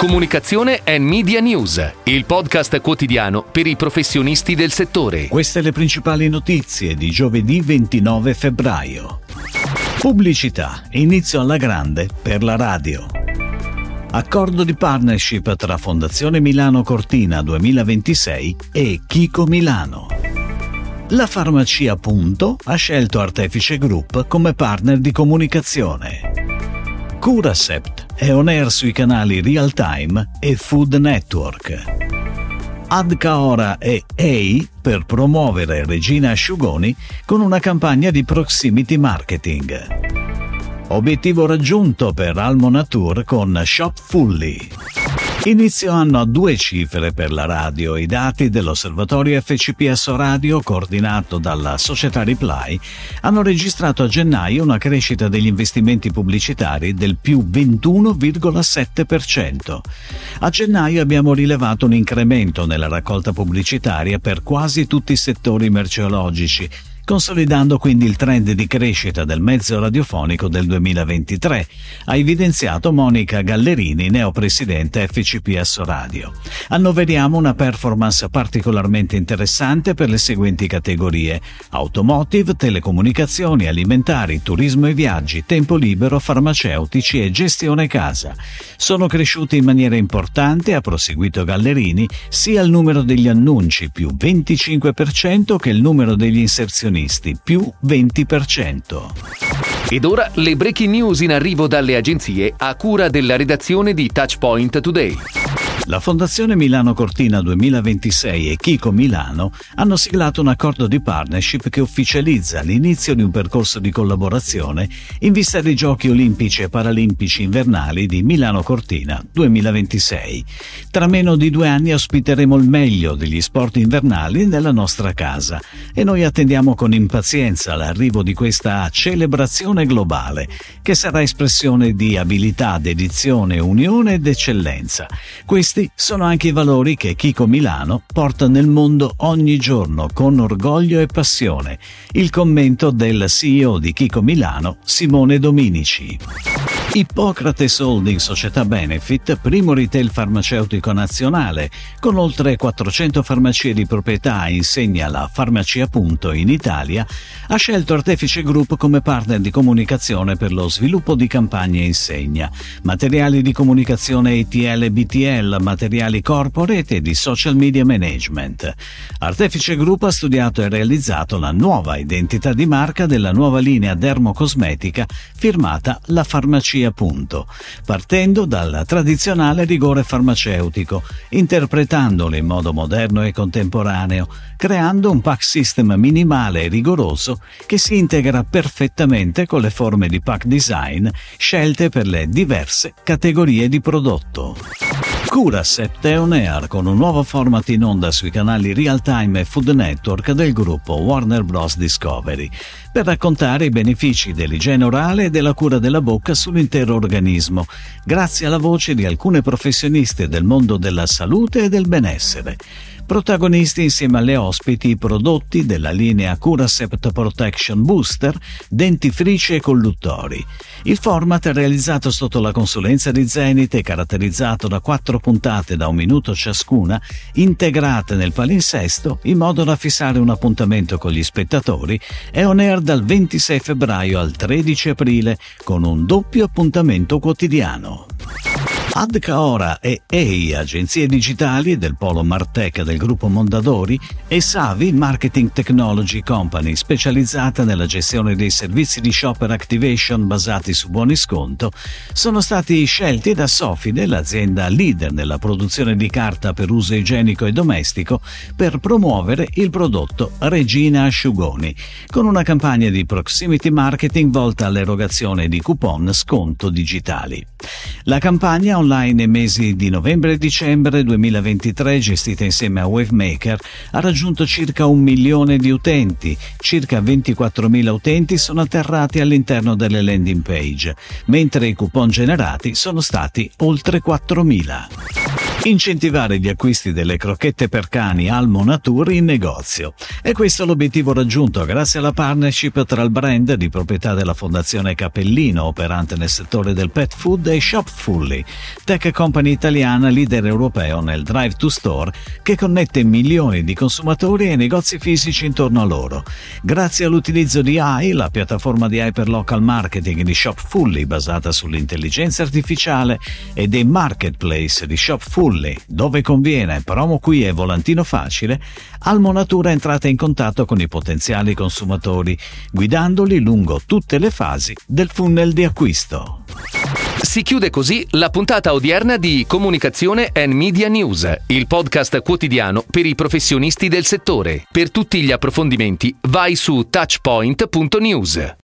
Comunicazione e Media News, il podcast quotidiano per i professionisti del settore. Queste le principali notizie di giovedì 29 febbraio. Pubblicità. Inizio alla grande per la radio. Accordo di partnership tra Fondazione Milano Cortina 2026 e Chico Milano. La farmacia Punto ha scelto Artefice Group come partner di comunicazione. Curacept è on air sui canali Real Time e Food Network. Adcaora e EI per promuovere Regina Asciugoni con una campagna di proximity marketing. Obiettivo raggiunto per Almo Nature con Shop Fully. Inizio anno a due cifre per la radio. I dati dell'osservatorio FCPS Radio, coordinato dalla società Reply, hanno registrato a gennaio una crescita degli investimenti pubblicitari del più 21,7%. A gennaio abbiamo rilevato un incremento nella raccolta pubblicitaria per quasi tutti i settori merceologici consolidando quindi il trend di crescita del mezzo radiofonico del 2023, ha evidenziato Monica Gallerini, neopresidente FCPS Radio. Annoveriamo una performance particolarmente interessante per le seguenti categorie: automotive, telecomunicazioni, alimentari, turismo e viaggi, tempo libero, farmaceutici e gestione casa. Sono cresciuti in maniera importante, ha proseguito Gallerini, sia il numero degli annunci più 25% che il numero degli inserzionisti professionisti, più 20%. Ed ora le breaking news in arrivo dalle agenzie a cura della redazione di Touchpoint Today. La Fondazione Milano Cortina 2026 e Chico Milano hanno siglato un accordo di partnership che ufficializza l'inizio di un percorso di collaborazione in vista dei Giochi Olimpici e Paralimpici invernali di Milano Cortina 2026. Tra meno di due anni ospiteremo il meglio degli sport invernali nella nostra casa e noi attendiamo con impazienza l'arrivo di questa celebrazione globale che sarà espressione di abilità, dedizione, unione ed eccellenza. Questi questi sono anche i valori che Chico Milano porta nel mondo ogni giorno con orgoglio e passione. Il commento del CEO di Chico Milano, Simone Dominici. Ippocrates Holding Società Benefit, primo retail farmaceutico nazionale, con oltre 400 farmacie di proprietà insegna la Farmacia Punto in Italia, ha scelto Artefice Group come partner di comunicazione per lo sviluppo di campagne insegna, materiali di comunicazione ATL e BTL, materiali corporate e di social media management. Artefice Group ha studiato e realizzato la nuova identità di marca della nuova linea dermocosmetica firmata La Farmacia farmacia punto, partendo dal tradizionale rigore farmaceutico, interpretandolo in modo moderno e contemporaneo, creando un pack system minimale e rigoroso che si integra perfettamente con le forme di pack design scelte per le diverse categorie di prodotto. Curacept è on air con un nuovo format in onda sui canali Real Time e Food Network del gruppo Warner Bros. Discovery per raccontare i benefici dell'igiene orale e della cura della bocca sull'intero organismo, grazie alla voce di alcune professioniste del mondo della salute e del benessere. Protagonisti insieme alle ospiti i prodotti della linea Curacept Protection Booster, dentifrici e colluttori. Il format è realizzato sotto la consulenza di Zenith e caratterizzato da quattro puntate da un minuto ciascuna, integrate nel palinsesto in modo da fissare un appuntamento con gli spettatori e on air dal 26 febbraio al 13 aprile con un doppio appuntamento quotidiano. Adcaora e EI, agenzie digitali del polo Martech del gruppo Mondadori, e Savi Marketing Technology Company, specializzata nella gestione dei servizi di shopper activation basati su buoni sconto, sono stati scelti da Sofide, l'azienda leader nella produzione di carta per uso igienico e domestico, per promuovere il prodotto Regina Asciugoni, con una campagna di proximity marketing volta all'erogazione di coupon sconto digitali. La campagna online nei mesi di novembre e dicembre 2023, gestita insieme a Wavemaker, ha raggiunto circa un milione di utenti. Circa 24.000 utenti sono atterrati all'interno delle landing page, mentre i coupon generati sono stati oltre 4.000. Incentivare gli acquisti delle crocchette per cani Almo Nature in negozio. E questo è l'obiettivo raggiunto grazie alla partnership tra il brand di proprietà della Fondazione Capellino, operante nel settore del pet food, e Shopfully, tech company italiana leader europeo nel drive to store che connette milioni di consumatori e negozi fisici intorno a loro. Grazie all'utilizzo di AI, la piattaforma di hyperlocal marketing di Shopfully basata sull'intelligenza artificiale e dei marketplace di Shopfully Fully, dove conviene, promo qui e volantino facile, Almonatura è entrata in contatto con i potenziali consumatori, guidandoli lungo tutte le fasi del funnel di acquisto. Si chiude così la puntata odierna di Comunicazione and Media News, il podcast quotidiano per i professionisti del settore. Per tutti gli approfondimenti vai su touchpoint.news.